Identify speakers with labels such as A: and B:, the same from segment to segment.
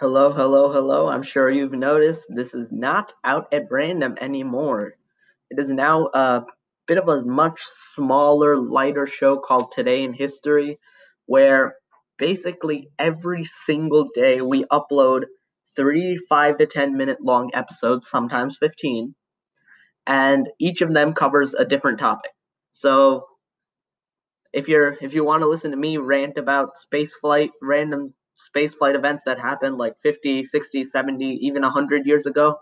A: Hello, hello, hello. I'm sure you've noticed this is not out at random anymore. It is now a bit of a much smaller, lighter show called Today in History, where basically every single day we upload three, five to 10 minute long episodes, sometimes 15, and each of them covers a different topic. So if you're if you want to listen to me rant about space flight, random space flight events that happened like 50, 60, 70, even 100 years ago,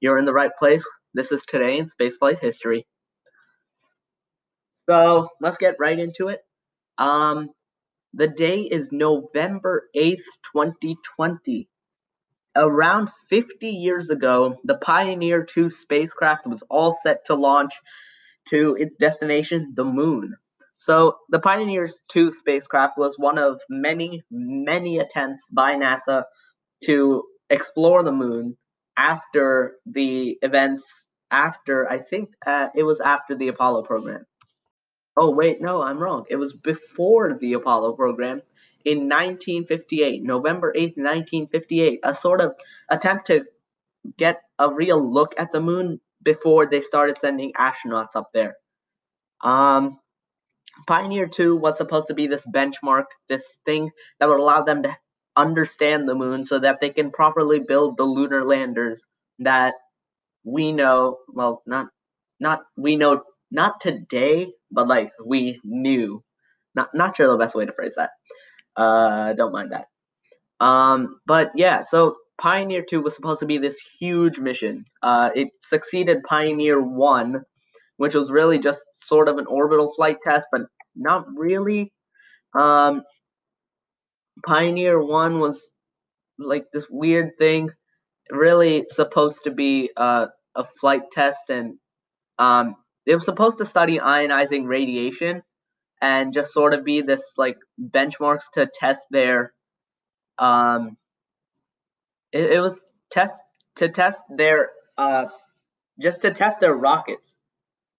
A: you're in the right place. This is today in spaceflight history. So let's get right into it. Um, the day is November 8th, 2020. Around 50 years ago, the Pioneer 2 spacecraft was all set to launch to its destination, the moon. So the Pioneers 2 spacecraft was one of many, many attempts by NASA to explore the moon after the events after I think uh, it was after the Apollo program. Oh wait, no, I'm wrong. It was before the Apollo program in 1958, November 8th, 1958, a sort of attempt to get a real look at the moon before they started sending astronauts up there. Um, Pioneer 2 was supposed to be this benchmark, this thing that would allow them to understand the moon so that they can properly build the lunar landers that we know, well, not not we know not today, but like we knew. Not not sure the best way to phrase that. Uh don't mind that. Um but yeah, so Pioneer 2 was supposed to be this huge mission. Uh it succeeded Pioneer 1 which was really just sort of an orbital flight test, but not really. Um, Pioneer 1 was like this weird thing, really supposed to be uh, a flight test, and um, it was supposed to study ionizing radiation and just sort of be this like benchmarks to test their um it, it was test to test their uh just to test their rockets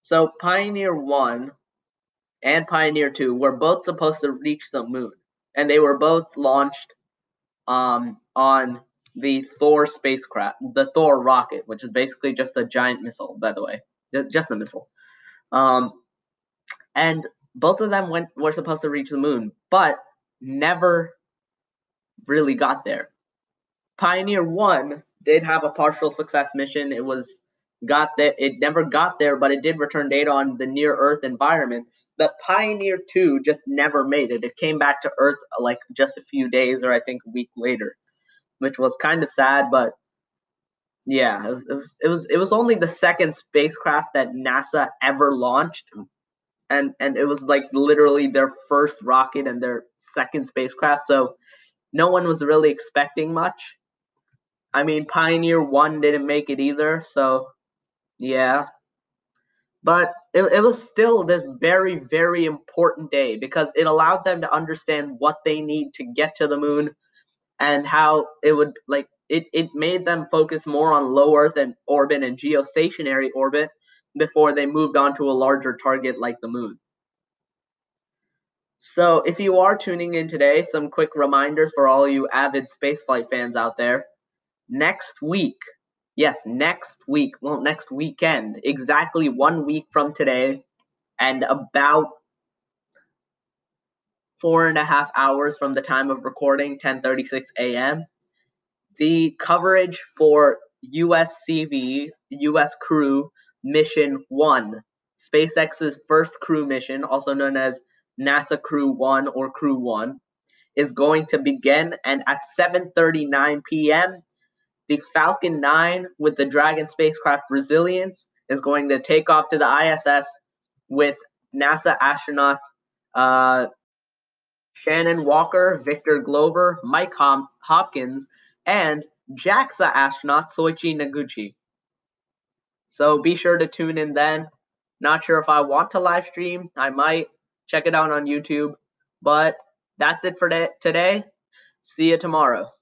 A: so Pioneer 1 and Pioneer 2 were both supposed to reach the moon. And they were both launched um, on the Thor spacecraft, the Thor rocket, which is basically just a giant missile, by the way. Just a missile. Um, and both of them went were supposed to reach the moon, but never really got there. Pioneer 1 did have a partial success mission. It was got there. It never got there, but it did return data on the near Earth environment. The Pioneer 2 just never made it. It came back to Earth like just a few days or I think a week later, which was kind of sad, but yeah, it was, it was it was it was only the second spacecraft that NASA ever launched. And and it was like literally their first rocket and their second spacecraft. So no one was really expecting much. I mean, Pioneer 1 didn't make it either, so yeah. But it, it was still this very, very important day because it allowed them to understand what they need to get to the moon and how it would like it, it made them focus more on low Earth and orbit and geostationary orbit before they moved on to a larger target like the moon. So, if you are tuning in today, some quick reminders for all you avid spaceflight fans out there. Next week, Yes, next week. Well, next weekend. Exactly one week from today, and about four and a half hours from the time of recording, 10:36 a.m. The coverage for USCV, US Crew Mission One, SpaceX's first crew mission, also known as NASA Crew One or Crew One, is going to begin, and at 7:39 p.m. The Falcon 9 with the Dragon spacecraft Resilience is going to take off to the ISS with NASA astronauts uh, Shannon Walker, Victor Glover, Mike Hom- Hopkins, and JAXA astronaut Soichi Noguchi. So be sure to tune in then. Not sure if I want to live stream. I might check it out on YouTube. But that's it for today. See you tomorrow.